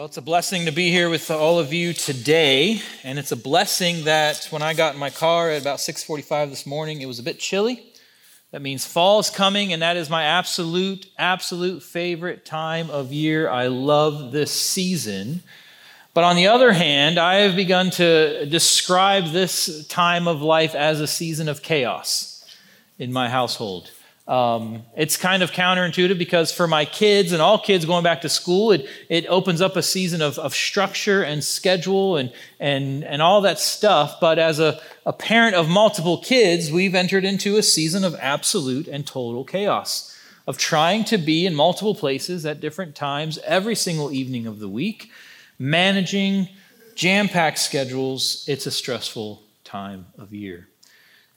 Well, it's a blessing to be here with all of you today, and it's a blessing that when I got in my car at about 6:45 this morning, it was a bit chilly. That means fall is coming, and that is my absolute, absolute favorite time of year. I love this season. But on the other hand, I have begun to describe this time of life as a season of chaos in my household. Um, it's kind of counterintuitive because for my kids and all kids going back to school, it, it opens up a season of, of structure and schedule and, and, and all that stuff. But as a, a parent of multiple kids, we've entered into a season of absolute and total chaos, of trying to be in multiple places at different times every single evening of the week, managing jam packed schedules. It's a stressful time of year.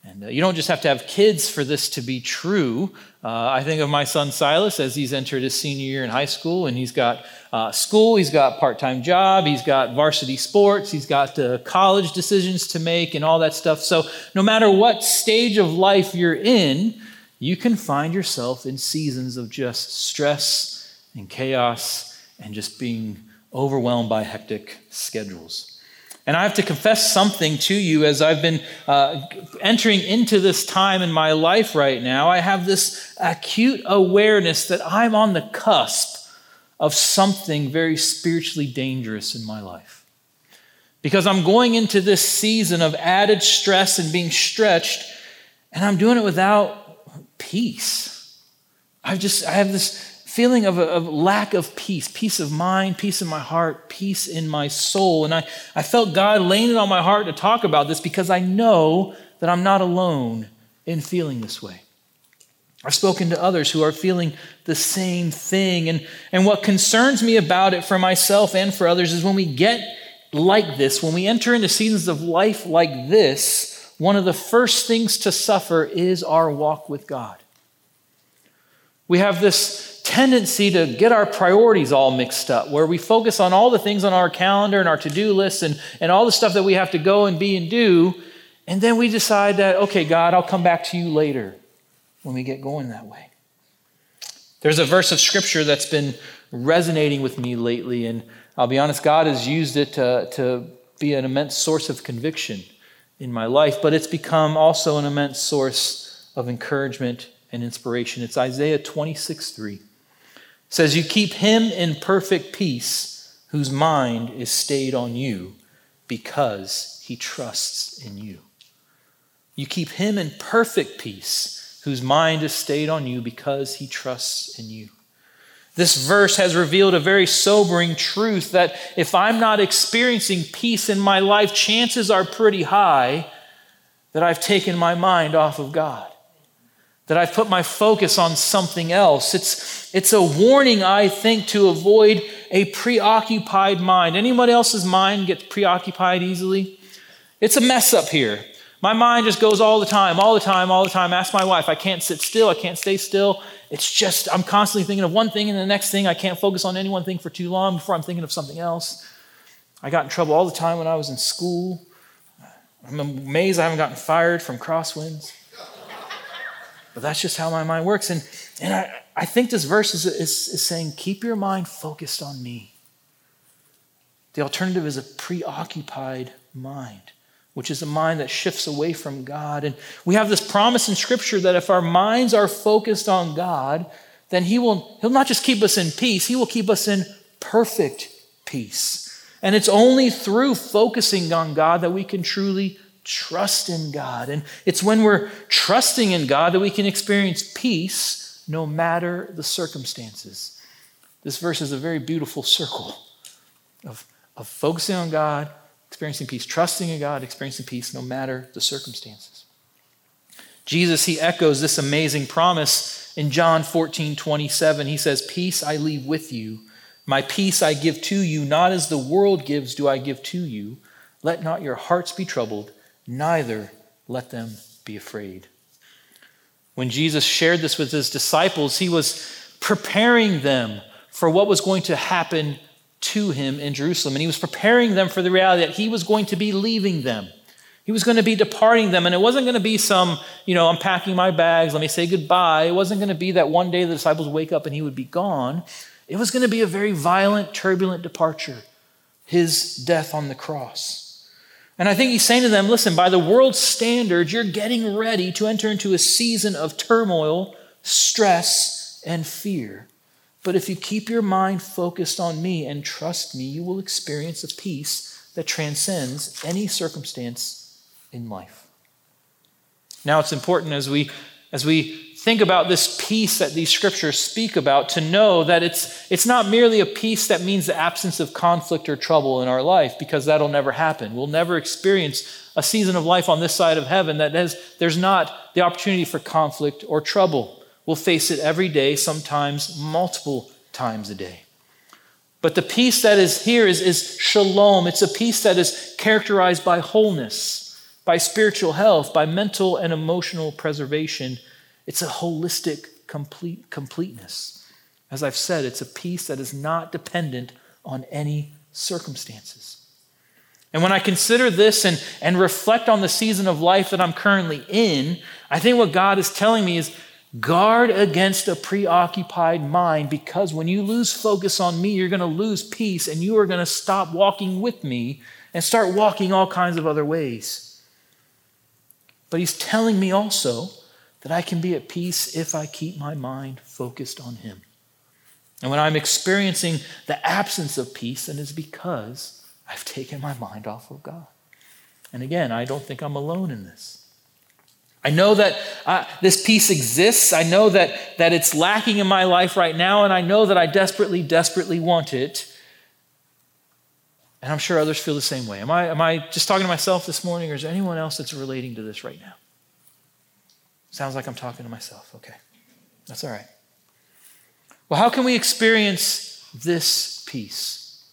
And uh, you don't just have to have kids for this to be true. Uh, I think of my son Silas as he's entered his senior year in high school, and he's got uh, school, he's got part-time job, he's got varsity sports, he's got uh, college decisions to make, and all that stuff. So no matter what stage of life you're in, you can find yourself in seasons of just stress and chaos and just being overwhelmed by hectic schedules. And I have to confess something to you as I've been uh, entering into this time in my life right now. I have this acute awareness that I'm on the cusp of something very spiritually dangerous in my life. Because I'm going into this season of added stress and being stretched, and I'm doing it without peace. I've just, I have this feeling of, a, of lack of peace, peace of mind, peace in my heart, peace in my soul. And I, I felt God laying it on my heart to talk about this because I know that I'm not alone in feeling this way. I've spoken to others who are feeling the same thing. And, and what concerns me about it for myself and for others is when we get like this, when we enter into seasons of life like this, one of the first things to suffer is our walk with God. We have this tendency to get our priorities all mixed up, where we focus on all the things on our calendar and our to do list and, and all the stuff that we have to go and be and do. And then we decide that, okay, God, I'll come back to you later when we get going that way. There's a verse of scripture that's been resonating with me lately, and I'll be honest, God has used it to, to be an immense source of conviction in my life, but it's become also an immense source of encouragement and inspiration. It's Isaiah 26 3 says, You keep him in perfect peace whose mind is stayed on you because he trusts in you. You keep him in perfect peace whose mind is stayed on you because he trusts in you. This verse has revealed a very sobering truth that if I'm not experiencing peace in my life, chances are pretty high that I've taken my mind off of God that I've put my focus on something else. It's, it's a warning, I think, to avoid a preoccupied mind. Anybody else's mind gets preoccupied easily? It's a mess up here. My mind just goes all the time, all the time, all the time. Ask my wife. I can't sit still. I can't stay still. It's just, I'm constantly thinking of one thing and the next thing. I can't focus on any one thing for too long before I'm thinking of something else. I got in trouble all the time when I was in school. I'm amazed I haven't gotten fired from crosswinds. But that's just how my mind works. And, and I, I think this verse is, is, is saying, keep your mind focused on me. The alternative is a preoccupied mind, which is a mind that shifts away from God. And we have this promise in Scripture that if our minds are focused on God, then He will He'll not just keep us in peace, He will keep us in perfect peace. And it's only through focusing on God that we can truly trust in God. And it's when we're trusting in God that we can experience peace no matter the circumstances. This verse is a very beautiful circle of, of focusing on God, experiencing peace, trusting in God, experiencing peace no matter the circumstances. Jesus, he echoes this amazing promise in John 14 27. He says, Peace I leave with you, my peace I give to you, not as the world gives, do I give to you. Let not your hearts be troubled neither let them be afraid. When Jesus shared this with his disciples, he was preparing them for what was going to happen to him in Jerusalem. And he was preparing them for the reality that he was going to be leaving them. He was going to be departing them. And it wasn't going to be some, you know, I'm packing my bags, let me say goodbye. It wasn't going to be that one day the disciples wake up and he would be gone. It was going to be a very violent, turbulent departure, his death on the cross. And I think he's saying to them listen, by the world's standards, you're getting ready to enter into a season of turmoil, stress, and fear. But if you keep your mind focused on me and trust me, you will experience a peace that transcends any circumstance in life. Now, it's important as we, as we think about this peace that these scriptures speak about to know that it's, it's not merely a peace that means the absence of conflict or trouble in our life, because that'll never happen. We'll never experience a season of life on this side of heaven that has, there's not the opportunity for conflict or trouble. We'll face it every day, sometimes multiple times a day. But the peace that is here is, is shalom. It's a peace that is characterized by wholeness, by spiritual health, by mental and emotional preservation. It's a holistic complete, completeness. As I've said, it's a peace that is not dependent on any circumstances. And when I consider this and, and reflect on the season of life that I'm currently in, I think what God is telling me is Guard against a preoccupied mind because when you lose focus on me, you're going to lose peace and you are going to stop walking with me and start walking all kinds of other ways. But he's telling me also that I can be at peace if I keep my mind focused on him. And when I'm experiencing the absence of peace, then it's because I've taken my mind off of God. And again, I don't think I'm alone in this. I know that uh, this peace exists. I know that, that it's lacking in my life right now, and I know that I desperately, desperately want it. And I'm sure others feel the same way. Am I, am I just talking to myself this morning, or is there anyone else that's relating to this right now? Sounds like I'm talking to myself. Okay, that's all right. Well, how can we experience this peace?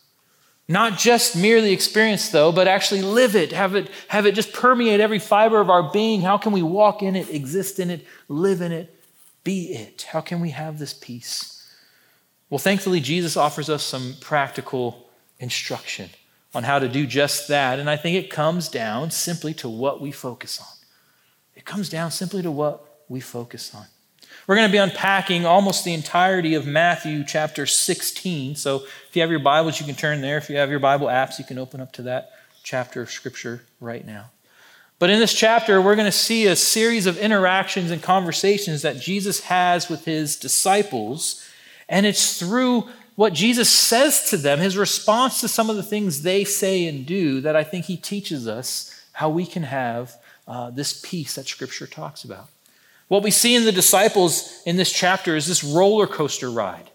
Not just merely experience, though, but actually live it, have it, have it just permeate every fiber of our being. How can we walk in it, exist in it, live in it, be it? How can we have this peace? Well, thankfully, Jesus offers us some practical instruction on how to do just that. And I think it comes down simply to what we focus on. Comes down simply to what we focus on. We're going to be unpacking almost the entirety of Matthew chapter 16. So if you have your Bibles, you can turn there. If you have your Bible apps, you can open up to that chapter of Scripture right now. But in this chapter, we're going to see a series of interactions and conversations that Jesus has with his disciples. And it's through what Jesus says to them, his response to some of the things they say and do, that I think he teaches us how we can have uh, this peace that Scripture talks about. What we see in the disciples in this chapter is this roller coaster ride.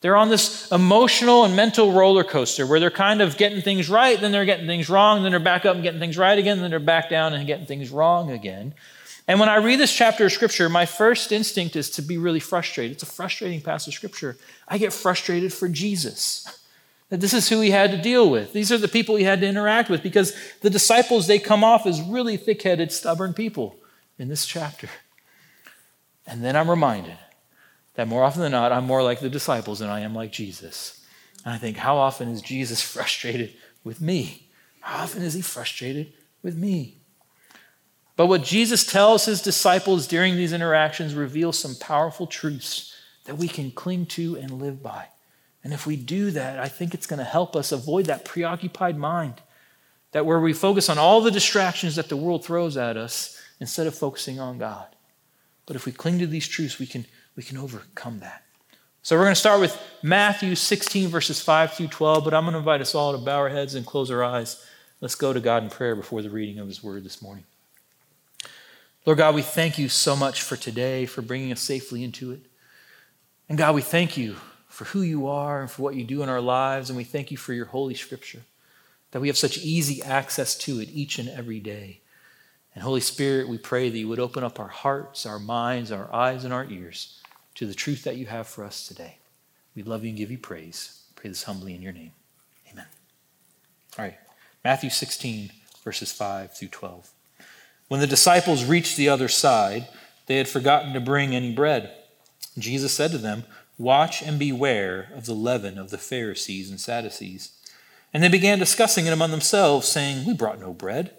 They're on this emotional and mental roller coaster where they're kind of getting things right, then they're getting things wrong, then they're back up and getting things right again, then they're back down and getting things wrong again. And when I read this chapter of scripture, my first instinct is to be really frustrated. It's a frustrating passage of scripture. I get frustrated for Jesus. That this is who he had to deal with. These are the people he had to interact with because the disciples, they come off as really thick headed, stubborn people in this chapter. And then I'm reminded that more often than not, I'm more like the disciples than I am like Jesus. And I think, how often is Jesus frustrated with me? How often is he frustrated with me? But what Jesus tells his disciples during these interactions reveals some powerful truths that we can cling to and live by. And if we do that, I think it's going to help us avoid that preoccupied mind, that where we focus on all the distractions that the world throws at us instead of focusing on God. But if we cling to these truths, we can, we can overcome that. So we're going to start with Matthew 16, verses 5 through 12, but I'm going to invite us all to bow our heads and close our eyes. Let's go to God in prayer before the reading of His word this morning. Lord God, we thank you so much for today, for bringing us safely into it. And God, we thank you for who you are and for what you do in our lives, and we thank you for your holy scripture, that we have such easy access to it each and every day. And Holy Spirit, we pray that you would open up our hearts, our minds, our eyes, and our ears to the truth that you have for us today. We love you and give you praise. Pray this humbly in your name. Amen. All right, Matthew 16, verses 5 through 12. When the disciples reached the other side, they had forgotten to bring any bread. Jesus said to them, Watch and beware of the leaven of the Pharisees and Sadducees. And they began discussing it among themselves, saying, We brought no bread.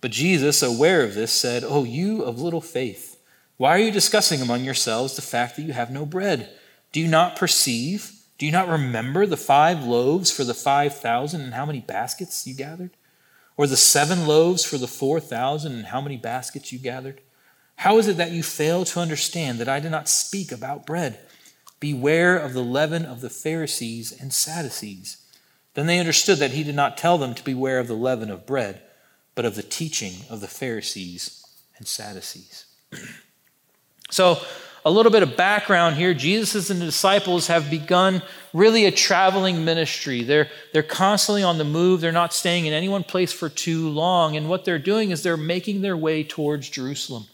But Jesus, aware of this, said, Oh, you of little faith, why are you discussing among yourselves the fact that you have no bread? Do you not perceive? Do you not remember the five loaves for the five thousand and how many baskets you gathered? Or the seven loaves for the four thousand and how many baskets you gathered? How is it that you fail to understand that I did not speak about bread? Beware of the leaven of the Pharisees and Sadducees. Then they understood that he did not tell them to beware of the leaven of bread, but of the teaching of the Pharisees and Sadducees. so, a little bit of background here Jesus and the disciples have begun really a traveling ministry. They're, they're constantly on the move, they're not staying in any one place for too long. And what they're doing is they're making their way towards Jerusalem.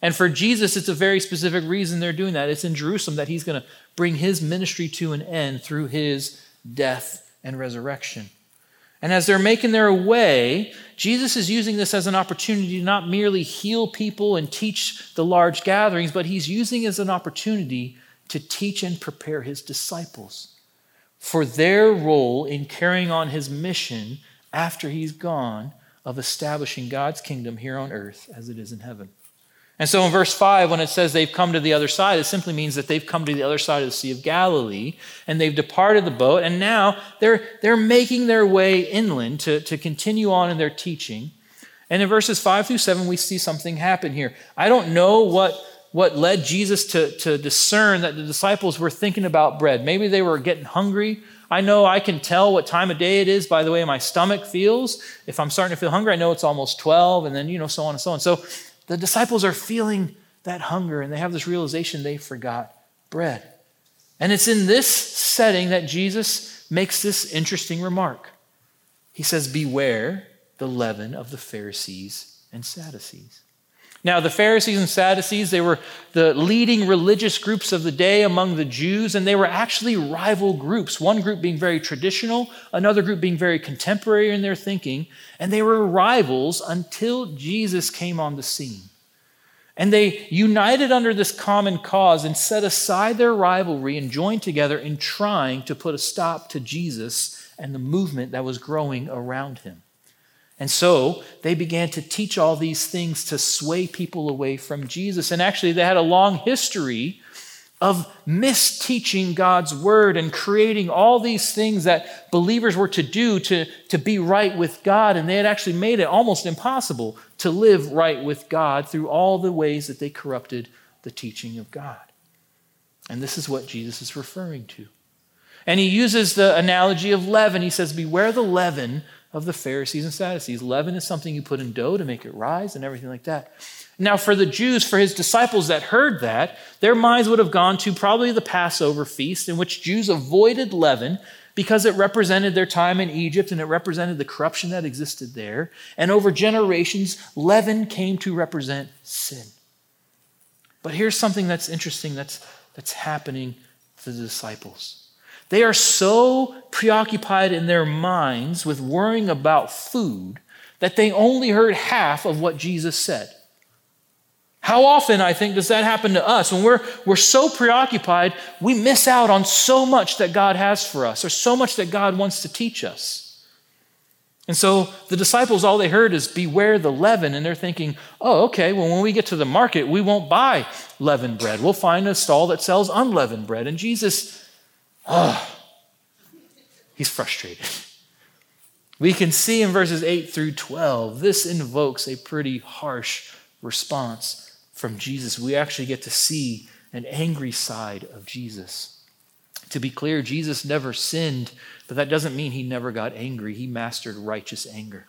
And for Jesus, it's a very specific reason they're doing that. It's in Jerusalem that he's going to bring his ministry to an end through his death and resurrection. And as they're making their way, Jesus is using this as an opportunity to not merely heal people and teach the large gatherings, but he's using it as an opportunity to teach and prepare his disciples for their role in carrying on his mission after he's gone of establishing God's kingdom here on earth as it is in heaven. And so in verse 5, when it says they've come to the other side, it simply means that they've come to the other side of the Sea of Galilee and they've departed the boat, and now they're, they're making their way inland to, to continue on in their teaching. And in verses 5 through 7, we see something happen here. I don't know what, what led Jesus to, to discern that the disciples were thinking about bread. Maybe they were getting hungry. I know I can tell what time of day it is by the way my stomach feels. If I'm starting to feel hungry, I know it's almost 12, and then, you know, so on and so on. So the disciples are feeling that hunger and they have this realization they forgot bread. And it's in this setting that Jesus makes this interesting remark. He says, Beware the leaven of the Pharisees and Sadducees. Now, the Pharisees and Sadducees, they were the leading religious groups of the day among the Jews, and they were actually rival groups. One group being very traditional, another group being very contemporary in their thinking, and they were rivals until Jesus came on the scene. And they united under this common cause and set aside their rivalry and joined together in trying to put a stop to Jesus and the movement that was growing around him. And so they began to teach all these things to sway people away from Jesus. And actually, they had a long history of misteaching God's word and creating all these things that believers were to do to, to be right with God. And they had actually made it almost impossible to live right with God through all the ways that they corrupted the teaching of God. And this is what Jesus is referring to. And he uses the analogy of leaven. He says, Beware the leaven of the Pharisees and Sadducees. Leaven is something you put in dough to make it rise and everything like that. Now, for the Jews, for his disciples that heard that, their minds would have gone to probably the Passover feast, in which Jews avoided leaven because it represented their time in Egypt and it represented the corruption that existed there. And over generations, leaven came to represent sin. But here's something that's interesting that's, that's happening to the disciples. They are so preoccupied in their minds with worrying about food that they only heard half of what Jesus said. How often, I think, does that happen to us? When we're, we're so preoccupied, we miss out on so much that God has for us, or so much that God wants to teach us. And so the disciples, all they heard is, Beware the leaven. And they're thinking, Oh, okay, well, when we get to the market, we won't buy leavened bread. We'll find a stall that sells unleavened bread. And Jesus Oh, he's frustrated. We can see in verses 8 through 12, this invokes a pretty harsh response from Jesus. We actually get to see an angry side of Jesus. To be clear, Jesus never sinned, but that doesn't mean he never got angry. He mastered righteous anger.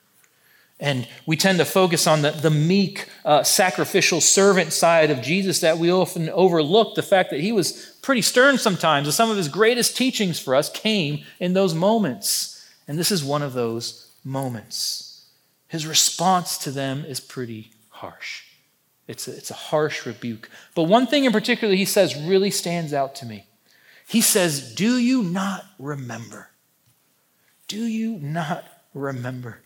And we tend to focus on the, the meek, uh, sacrificial servant side of Jesus that we often overlook the fact that he was pretty stern sometimes. And some of his greatest teachings for us came in those moments. And this is one of those moments. His response to them is pretty harsh. It's a, it's a harsh rebuke. But one thing in particular he says really stands out to me. He says, Do you not remember? Do you not remember?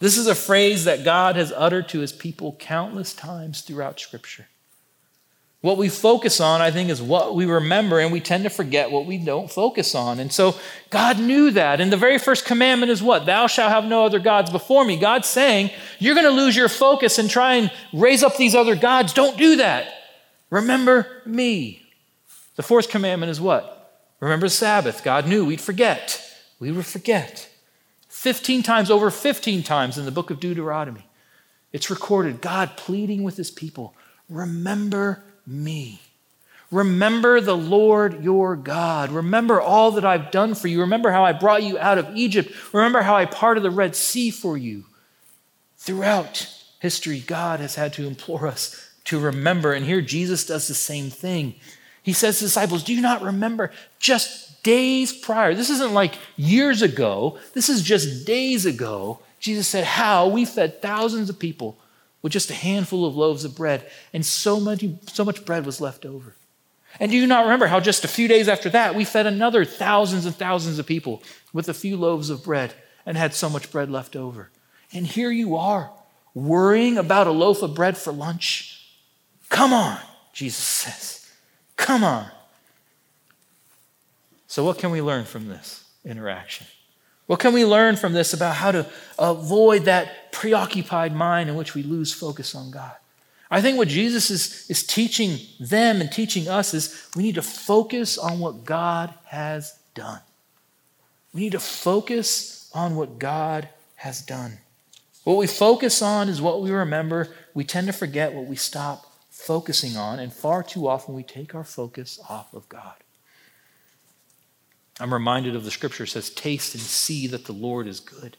This is a phrase that God has uttered to his people countless times throughout Scripture. What we focus on, I think, is what we remember, and we tend to forget what we don't focus on. And so God knew that. And the very first commandment is what? Thou shalt have no other gods before me. God's saying, you're going to lose your focus and try and raise up these other gods. Don't do that. Remember me. The fourth commandment is what? Remember the Sabbath. God knew we'd forget. We would forget. 15 times, over 15 times in the book of Deuteronomy, it's recorded God pleading with his people remember me. Remember the Lord your God. Remember all that I've done for you. Remember how I brought you out of Egypt. Remember how I parted the Red Sea for you. Throughout history, God has had to implore us to remember. And here Jesus does the same thing. He says to disciples, Do you not remember just days prior? This isn't like years ago, this is just days ago. Jesus said, How we fed thousands of people with just a handful of loaves of bread, and so much, so much bread was left over. And do you not remember how just a few days after that, we fed another thousands and thousands of people with a few loaves of bread and had so much bread left over? And here you are, worrying about a loaf of bread for lunch. Come on, Jesus says. Come on. So, what can we learn from this interaction? What can we learn from this about how to avoid that preoccupied mind in which we lose focus on God? I think what Jesus is, is teaching them and teaching us is we need to focus on what God has done. We need to focus on what God has done. What we focus on is what we remember. We tend to forget what we stop focusing on, and far too often we take our focus off of God. I'm reminded of the scripture says, Taste and see that the Lord is good.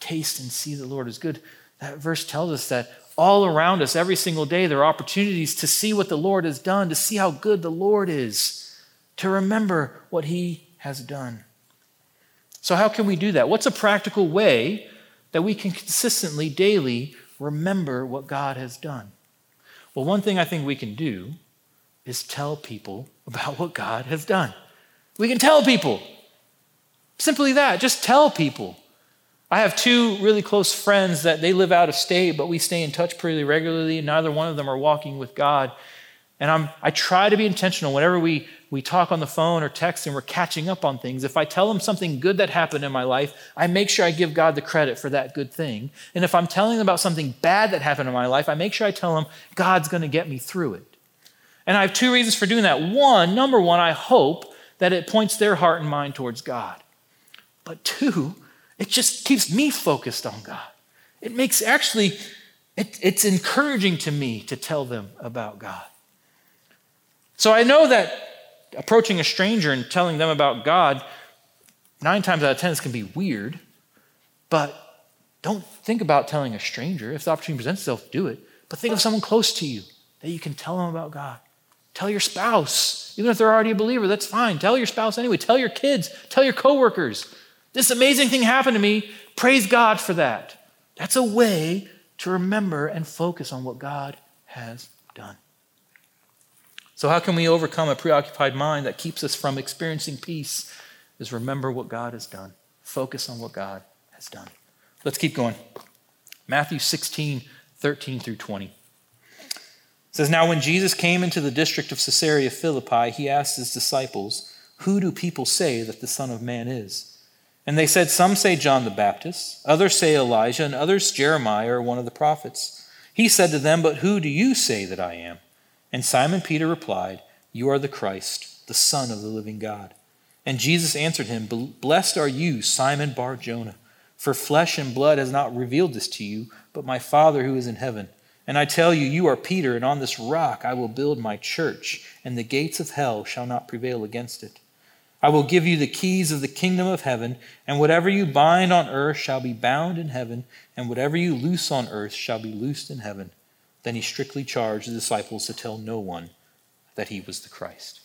Taste and see the Lord is good. That verse tells us that all around us every single day, there are opportunities to see what the Lord has done, to see how good the Lord is, to remember what He has done. So, how can we do that? What's a practical way that we can consistently, daily remember what God has done? Well, one thing I think we can do is tell people about what God has done. We can tell people. Simply that, just tell people. I have two really close friends that they live out of state, but we stay in touch pretty regularly. And neither one of them are walking with God. And I'm, I try to be intentional whenever we, we talk on the phone or text and we're catching up on things. If I tell them something good that happened in my life, I make sure I give God the credit for that good thing. And if I'm telling them about something bad that happened in my life, I make sure I tell them God's going to get me through it. And I have two reasons for doing that. One, number one, I hope that it points their heart and mind towards God. But two, it just keeps me focused on God. It makes actually, it, it's encouraging to me to tell them about God. So I know that approaching a stranger and telling them about God, nine times out of ten, this can be weird, but don't think about telling a stranger. If the opportunity presents itself, do it. But think of someone close to you that you can tell them about God. Tell your spouse, even if they're already a believer, that's fine. Tell your spouse anyway. Tell your kids. Tell your coworkers. This amazing thing happened to me. Praise God for that. That's a way to remember and focus on what God has done. So, how can we overcome a preoccupied mind that keeps us from experiencing peace? Is remember what God has done, focus on what God has done. Let's keep going. Matthew 16, 13 through 20. Says, Now when Jesus came into the district of Caesarea Philippi, he asked his disciples, Who do people say that the Son of Man is? And they said, Some say John the Baptist, others say Elijah, and others Jeremiah or one of the prophets. He said to them, But who do you say that I am? And Simon Peter replied, You are the Christ, the Son of the living God. And Jesus answered him, Blessed are you, Simon Bar Jonah, for flesh and blood has not revealed this to you, but my Father who is in heaven. And I tell you, you are Peter, and on this rock I will build my church, and the gates of hell shall not prevail against it. I will give you the keys of the kingdom of heaven, and whatever you bind on earth shall be bound in heaven, and whatever you loose on earth shall be loosed in heaven. Then he strictly charged the disciples to tell no one that he was the Christ.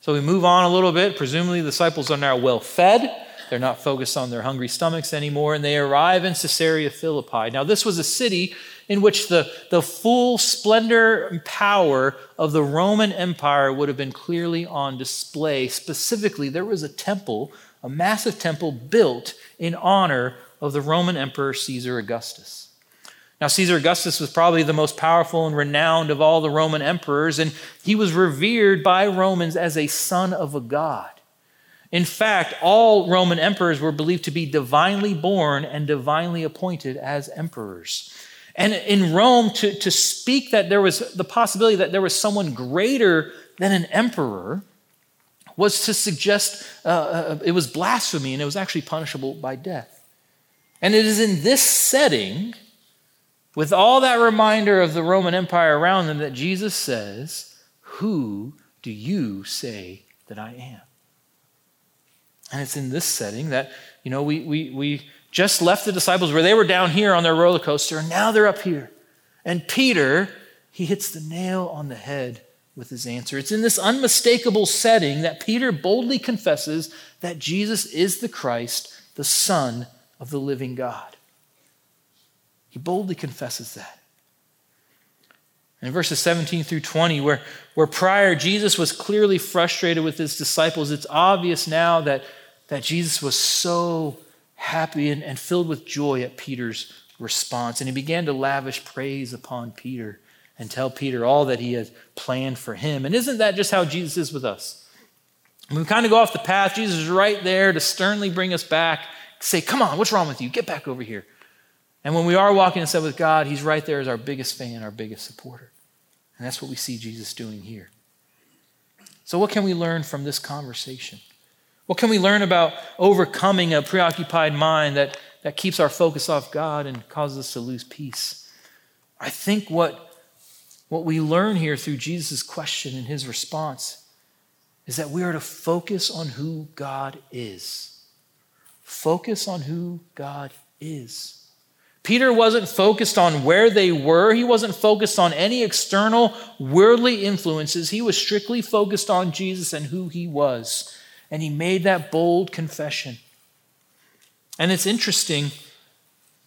So we move on a little bit. Presumably, the disciples are now well fed. They're not focused on their hungry stomachs anymore, and they arrive in Caesarea Philippi. Now, this was a city in which the, the full splendor and power of the Roman Empire would have been clearly on display. Specifically, there was a temple, a massive temple built in honor of the Roman Emperor Caesar Augustus. Now, Caesar Augustus was probably the most powerful and renowned of all the Roman emperors, and he was revered by Romans as a son of a god. In fact, all Roman emperors were believed to be divinely born and divinely appointed as emperors. And in Rome, to, to speak that there was the possibility that there was someone greater than an emperor was to suggest uh, uh, it was blasphemy and it was actually punishable by death. And it is in this setting, with all that reminder of the Roman Empire around them, that Jesus says, Who do you say that I am? And it's in this setting that, you know, we, we, we just left the disciples where they were down here on their roller coaster, and now they're up here. And Peter, he hits the nail on the head with his answer. It's in this unmistakable setting that Peter boldly confesses that Jesus is the Christ, the Son of the living God. He boldly confesses that. In verses 17 through 20, where, where prior Jesus was clearly frustrated with his disciples, it's obvious now that, that Jesus was so happy and, and filled with joy at Peter's response. And he began to lavish praise upon Peter and tell Peter all that he had planned for him. And isn't that just how Jesus is with us? When we kind of go off the path, Jesus is right there to sternly bring us back, say, Come on, what's wrong with you? Get back over here. And when we are walking in step with God, He's right there as our biggest fan, our biggest supporter. And that's what we see Jesus doing here. So, what can we learn from this conversation? What can we learn about overcoming a preoccupied mind that, that keeps our focus off God and causes us to lose peace? I think what what we learn here through Jesus' question and his response is that we are to focus on who God is. Focus on who God is. Peter wasn't focused on where they were. He wasn't focused on any external worldly influences. He was strictly focused on Jesus and who he was. And he made that bold confession. And it's interesting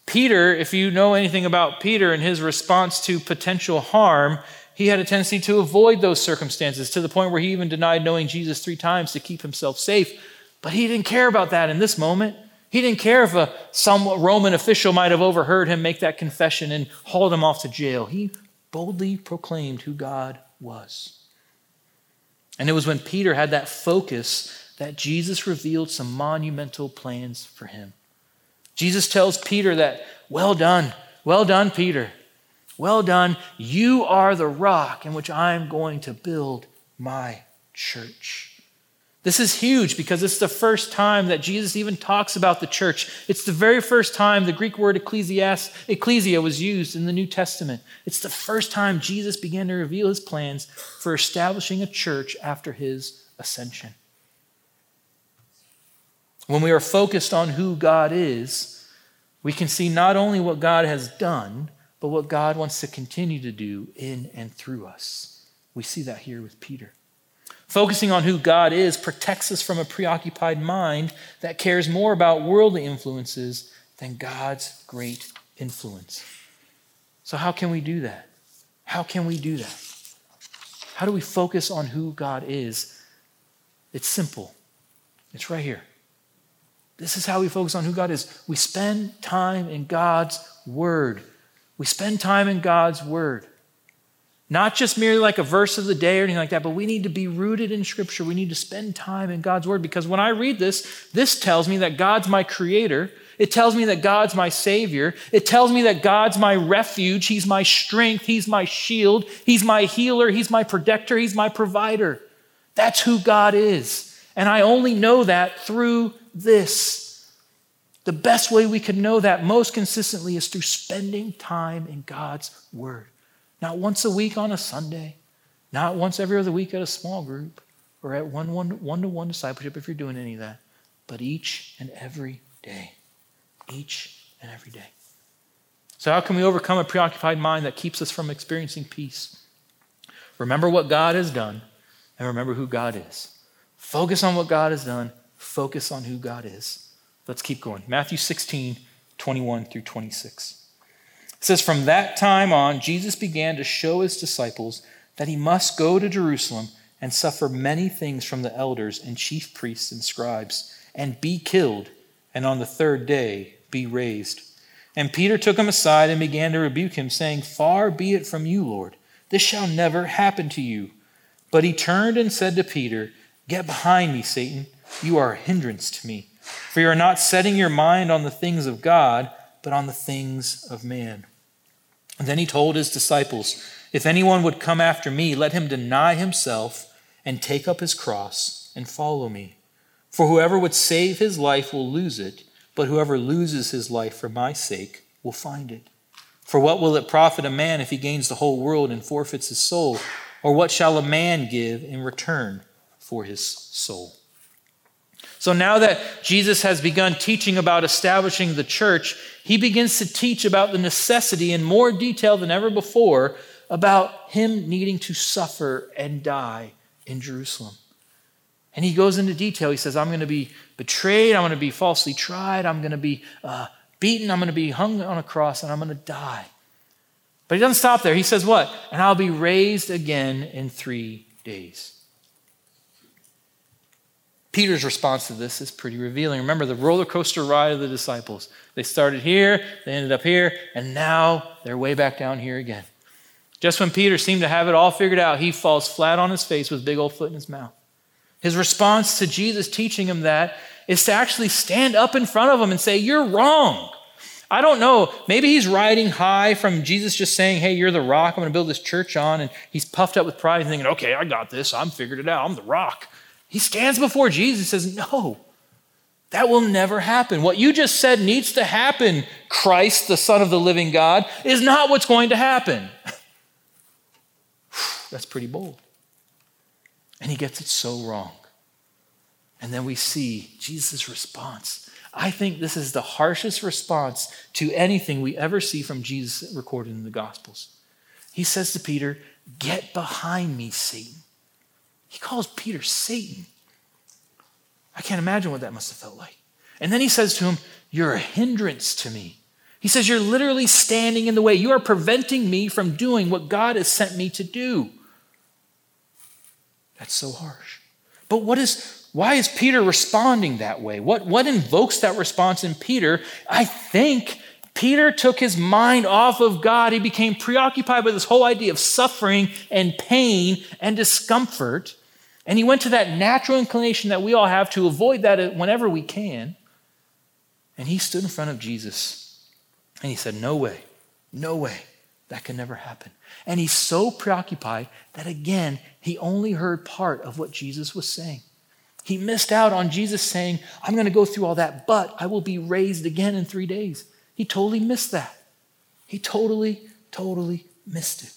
Peter, if you know anything about Peter and his response to potential harm, he had a tendency to avoid those circumstances to the point where he even denied knowing Jesus three times to keep himself safe. But he didn't care about that in this moment. He didn't care if a, some Roman official might have overheard him make that confession and hauled him off to jail. He boldly proclaimed who God was. And it was when Peter had that focus that Jesus revealed some monumental plans for him. Jesus tells Peter that, well done, well done, Peter. Well done. You are the rock in which I'm going to build my church. This is huge because it's the first time that Jesus even talks about the church. It's the very first time the Greek word ecclesia was used in the New Testament. It's the first time Jesus began to reveal his plans for establishing a church after his ascension. When we are focused on who God is, we can see not only what God has done, but what God wants to continue to do in and through us. We see that here with Peter. Focusing on who God is protects us from a preoccupied mind that cares more about worldly influences than God's great influence. So, how can we do that? How can we do that? How do we focus on who God is? It's simple, it's right here. This is how we focus on who God is. We spend time in God's Word. We spend time in God's Word. Not just merely like a verse of the day or anything like that, but we need to be rooted in Scripture. We need to spend time in God's Word because when I read this, this tells me that God's my Creator. It tells me that God's my Savior. It tells me that God's my refuge. He's my strength. He's my shield. He's my healer. He's my protector. He's my provider. That's who God is. And I only know that through this. The best way we can know that most consistently is through spending time in God's Word. Not once a week on a Sunday, not once every other week at a small group or at one one to one discipleship if you're doing any of that, but each and every day. Each and every day. So, how can we overcome a preoccupied mind that keeps us from experiencing peace? Remember what God has done and remember who God is. Focus on what God has done focus on who God is. Let's keep going. Matthew 16, 21 through 26. It says, From that time on, Jesus began to show his disciples that he must go to Jerusalem and suffer many things from the elders and chief priests and scribes, and be killed, and on the third day be raised. And Peter took him aside and began to rebuke him, saying, Far be it from you, Lord. This shall never happen to you. But he turned and said to Peter, Get behind me, Satan. You are a hindrance to me, for you are not setting your mind on the things of God, but on the things of man. And then he told his disciples, If anyone would come after me, let him deny himself and take up his cross and follow me. For whoever would save his life will lose it, but whoever loses his life for my sake will find it. For what will it profit a man if he gains the whole world and forfeits his soul? Or what shall a man give in return for his soul? So now that Jesus has begun teaching about establishing the church, he begins to teach about the necessity in more detail than ever before about him needing to suffer and die in Jerusalem. And he goes into detail. He says, I'm going to be betrayed. I'm going to be falsely tried. I'm going to be uh, beaten. I'm going to be hung on a cross and I'm going to die. But he doesn't stop there. He says, What? And I'll be raised again in three days. Peter's response to this is pretty revealing. Remember the roller coaster ride of the disciples. They started here, they ended up here, and now they're way back down here again. Just when Peter seemed to have it all figured out, he falls flat on his face with big old foot in his mouth. His response to Jesus teaching him that is to actually stand up in front of him and say, You're wrong. I don't know. Maybe he's riding high from Jesus just saying, Hey, you're the rock. I'm going to build this church on. And he's puffed up with pride and thinking, Okay, I got this. I'm figured it out. I'm the rock. He stands before Jesus and says, No, that will never happen. What you just said needs to happen, Christ, the Son of the living God, is not what's going to happen. That's pretty bold. And he gets it so wrong. And then we see Jesus' response. I think this is the harshest response to anything we ever see from Jesus recorded in the Gospels. He says to Peter, Get behind me, Satan. He calls Peter Satan. I can't imagine what that must have felt like. And then he says to him, You're a hindrance to me. He says, You're literally standing in the way. You are preventing me from doing what God has sent me to do. That's so harsh. But what is why is Peter responding that way? What, what invokes that response in Peter? I think Peter took his mind off of God. He became preoccupied with this whole idea of suffering and pain and discomfort. And he went to that natural inclination that we all have to avoid that whenever we can. And he stood in front of Jesus and he said, No way, no way, that can never happen. And he's so preoccupied that again, he only heard part of what Jesus was saying. He missed out on Jesus saying, I'm going to go through all that, but I will be raised again in three days. He totally missed that. He totally, totally missed it.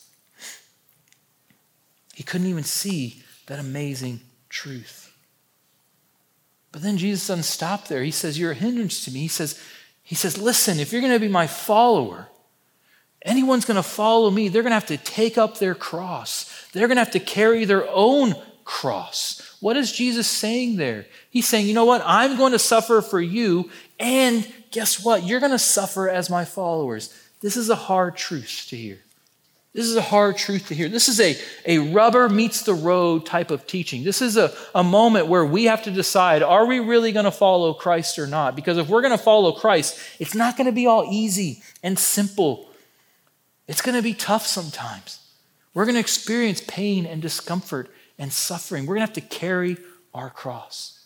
He couldn't even see that amazing truth. But then Jesus doesn't stop there. He says, You're a hindrance to me. He says, he says, Listen, if you're going to be my follower, anyone's going to follow me, they're going to have to take up their cross. They're going to have to carry their own cross. What is Jesus saying there? He's saying, you know what? I'm going to suffer for you, and guess what? You're going to suffer as my followers. This is a hard truth to hear. This is a hard truth to hear. This is a, a rubber meets the road type of teaching. This is a, a moment where we have to decide are we really going to follow Christ or not? Because if we're going to follow Christ, it's not going to be all easy and simple. It's going to be tough sometimes. We're going to experience pain and discomfort and suffering. We're going to have to carry our cross.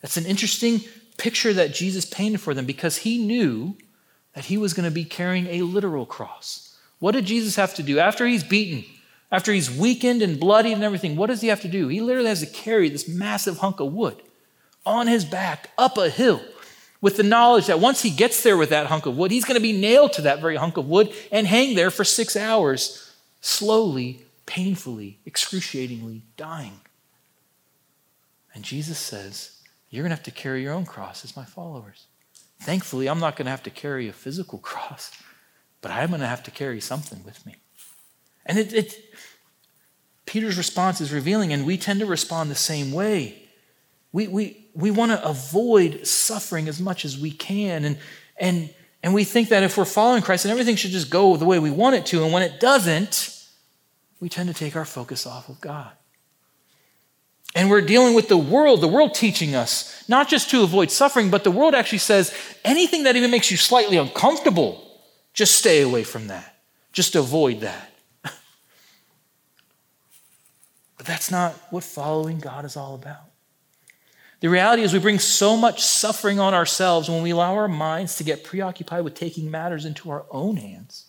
That's an interesting picture that Jesus painted for them because he knew that he was going to be carrying a literal cross. What did Jesus have to do? After he's beaten, after he's weakened and bloodied and everything, what does he have to do? He literally has to carry this massive hunk of wood on his back up a hill with the knowledge that once he gets there with that hunk of wood, he's going to be nailed to that very hunk of wood and hang there for six hours, slowly, painfully, excruciatingly dying. And Jesus says, You're going to have to carry your own cross as my followers. Thankfully, I'm not going to have to carry a physical cross but I'm going to have to carry something with me. And it, it, Peter's response is revealing, and we tend to respond the same way. We, we, we want to avoid suffering as much as we can. And, and, and we think that if we're following Christ, then everything should just go the way we want it to. And when it doesn't, we tend to take our focus off of God. And we're dealing with the world, the world teaching us not just to avoid suffering, but the world actually says anything that even makes you slightly uncomfortable just stay away from that. Just avoid that. but that's not what following God is all about. The reality is, we bring so much suffering on ourselves when we allow our minds to get preoccupied with taking matters into our own hands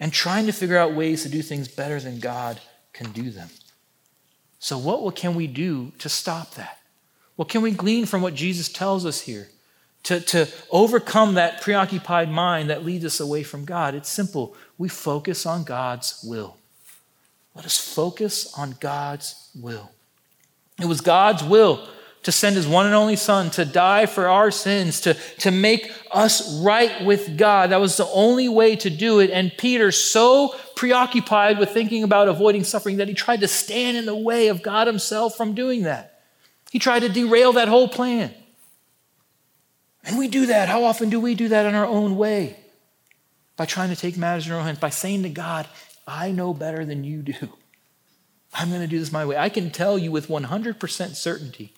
and trying to figure out ways to do things better than God can do them. So, what, can we do to stop that? What can we glean from what Jesus tells us here? To, to overcome that preoccupied mind that leads us away from God. It's simple. We focus on God's will. Let us focus on God's will. It was God's will to send his one and only Son to die for our sins, to, to make us right with God. That was the only way to do it. And Peter, so preoccupied with thinking about avoiding suffering, that he tried to stand in the way of God himself from doing that. He tried to derail that whole plan. And we do that. How often do we do that in our own way? By trying to take matters in our own hands, by saying to God, I know better than you do. I'm going to do this my way. I can tell you with 100% certainty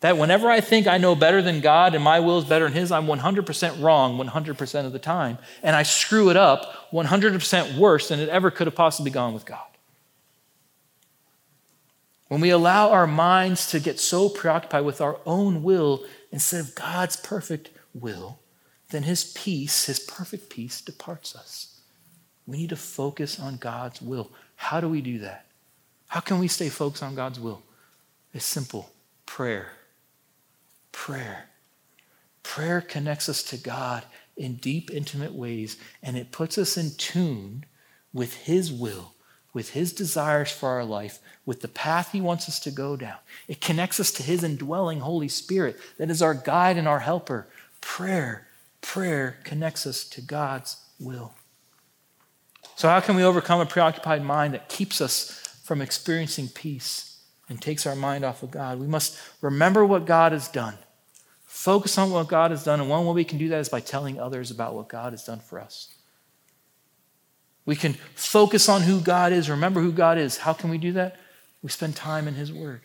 that whenever I think I know better than God and my will is better than His, I'm 100% wrong 100% of the time. And I screw it up 100% worse than it ever could have possibly gone with God. When we allow our minds to get so preoccupied with our own will instead of God's perfect will, then His peace, His perfect peace, departs us. We need to focus on God's will. How do we do that? How can we stay focused on God's will? It's simple prayer prayer. Prayer connects us to God in deep, intimate ways, and it puts us in tune with His will, with His desires for our life, with the path He wants us to go down. It connects us to His indwelling Holy Spirit that is our guide and our helper. Prayer, prayer connects us to God's will. So, how can we overcome a preoccupied mind that keeps us from experiencing peace and takes our mind off of God? We must remember what God has done Focus on what God has done, and one way we can do that is by telling others about what God has done for us. We can focus on who God is, remember who God is. How can we do that? We spend time in His Word.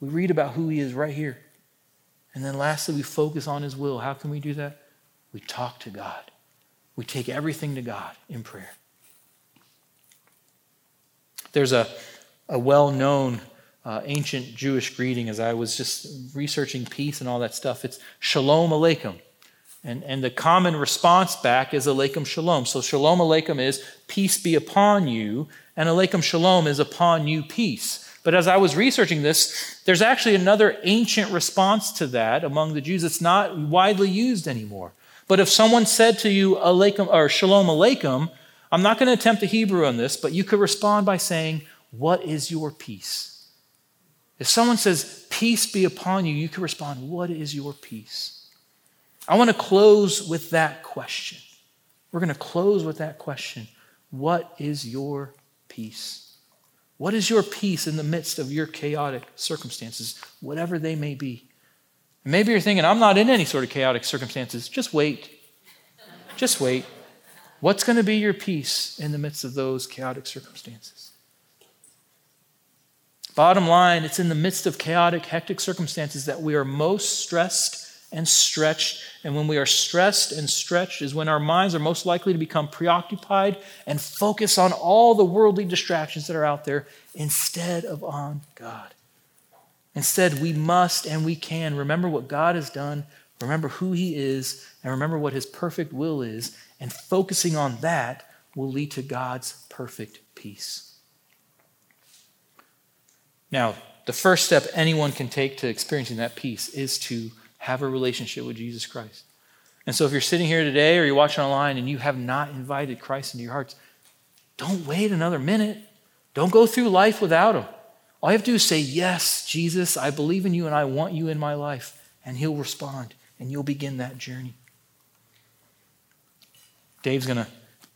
We read about who He is right here. And then lastly, we focus on His will. How can we do that? We talk to God. We take everything to God in prayer. There's a, a well known uh, ancient Jewish greeting as I was just researching peace and all that stuff. It's Shalom Aleichem. And, and the common response back is Aleichem Shalom. So Shalom Aleichem is peace be upon you, and Aleichem Shalom is upon you peace. But as I was researching this, there's actually another ancient response to that among the Jews. It's not widely used anymore. But if someone said to you, Aleichem, or Shalom Aleichem, I'm not going to attempt the Hebrew on this, but you could respond by saying, What is your peace? If someone says, Peace be upon you, you could respond, What is your peace? I want to close with that question. We're going to close with that question What is your peace? What is your peace in the midst of your chaotic circumstances, whatever they may be? Maybe you're thinking, I'm not in any sort of chaotic circumstances. Just wait. Just wait. What's going to be your peace in the midst of those chaotic circumstances? Bottom line, it's in the midst of chaotic, hectic circumstances that we are most stressed and stretched. And when we are stressed and stretched, is when our minds are most likely to become preoccupied and focus on all the worldly distractions that are out there instead of on God. Instead, we must and we can remember what God has done, remember who He is, and remember what His perfect will is. And focusing on that will lead to God's perfect peace. Now, the first step anyone can take to experiencing that peace is to have a relationship with Jesus Christ. And so, if you're sitting here today or you're watching online and you have not invited Christ into your hearts, don't wait another minute. Don't go through life without Him. All you have to do is say, Yes, Jesus, I believe in you and I want you in my life. And He'll respond and you'll begin that journey. Dave's going to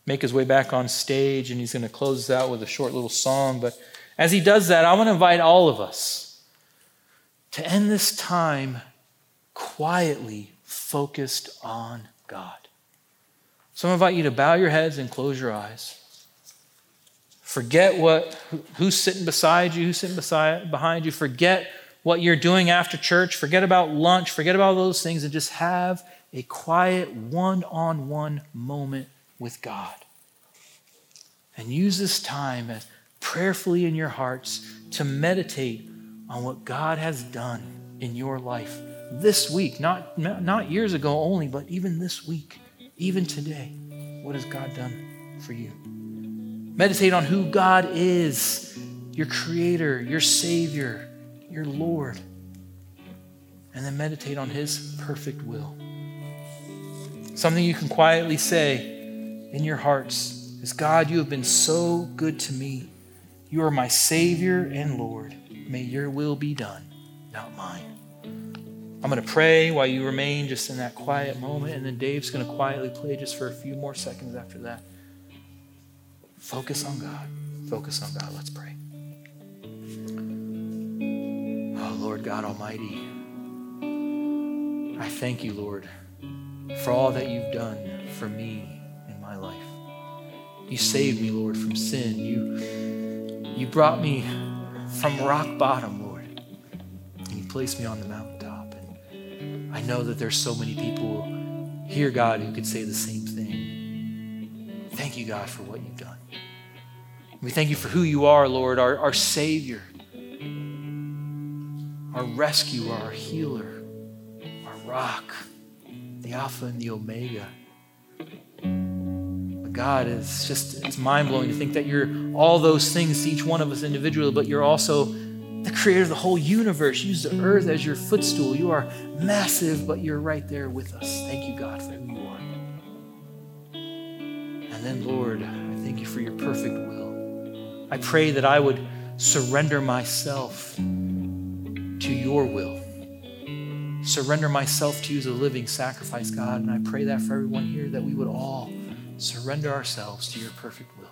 make his way back on stage and he's going to close out with a short little song. But as he does that, I want to invite all of us to end this time quietly focused on God. So I invite you to bow your heads and close your eyes. Forget what who's sitting beside you, who's sitting beside, behind you. Forget what you're doing after church. Forget about lunch. Forget about those things and just have a quiet one on one moment with God. And use this time as prayerfully in your hearts to meditate on what God has done in your life this week, not, not years ago only, but even this week, even today. What has God done for you? Meditate on who God is your Creator, your Savior, your Lord, and then meditate on His perfect will. Something you can quietly say in your hearts is God, you have been so good to me. You are my Savior and Lord. May your will be done, not mine. I'm going to pray while you remain just in that quiet moment, and then Dave's going to quietly play just for a few more seconds after that. Focus on God. Focus on God. Let's pray. Oh, Lord God Almighty, I thank you, Lord, for all that you've done for me in my life. You saved me, Lord, from sin. You, you brought me from rock bottom, Lord, and you placed me on the mountaintop. I know that there's so many people here, God, who could say the same thing. Thank you, God, for what you've done. We thank you for who you are, Lord, our, our Savior, our rescuer, our healer, our rock, the Alpha and the Omega. But God, it's just, it's mind blowing to think that you're all those things to each one of us individually, but you're also the creator of the whole universe. Use the earth as your footstool. You are massive, but you're right there with us. Thank you, God, for who you are. And then, Lord, I thank you for your perfect will. I pray that I would surrender myself to your will. Surrender myself to you as a living sacrifice, God. And I pray that for everyone here that we would all surrender ourselves to your perfect will.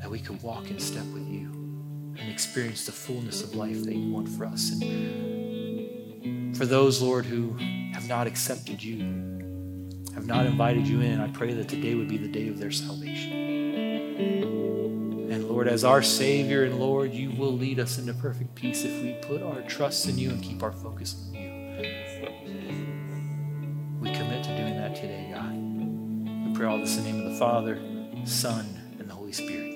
That we could walk in step with you and experience the fullness of life that you want for us. And for those, Lord, who have not accepted you, have not invited you in, I pray that today would be the day of their salvation. And Lord, as our Savior and Lord, you will lead us into perfect peace if we put our trust in you and keep our focus on you. We commit to doing that today, God. We pray all this in the name of the Father, Son, and the Holy Spirit.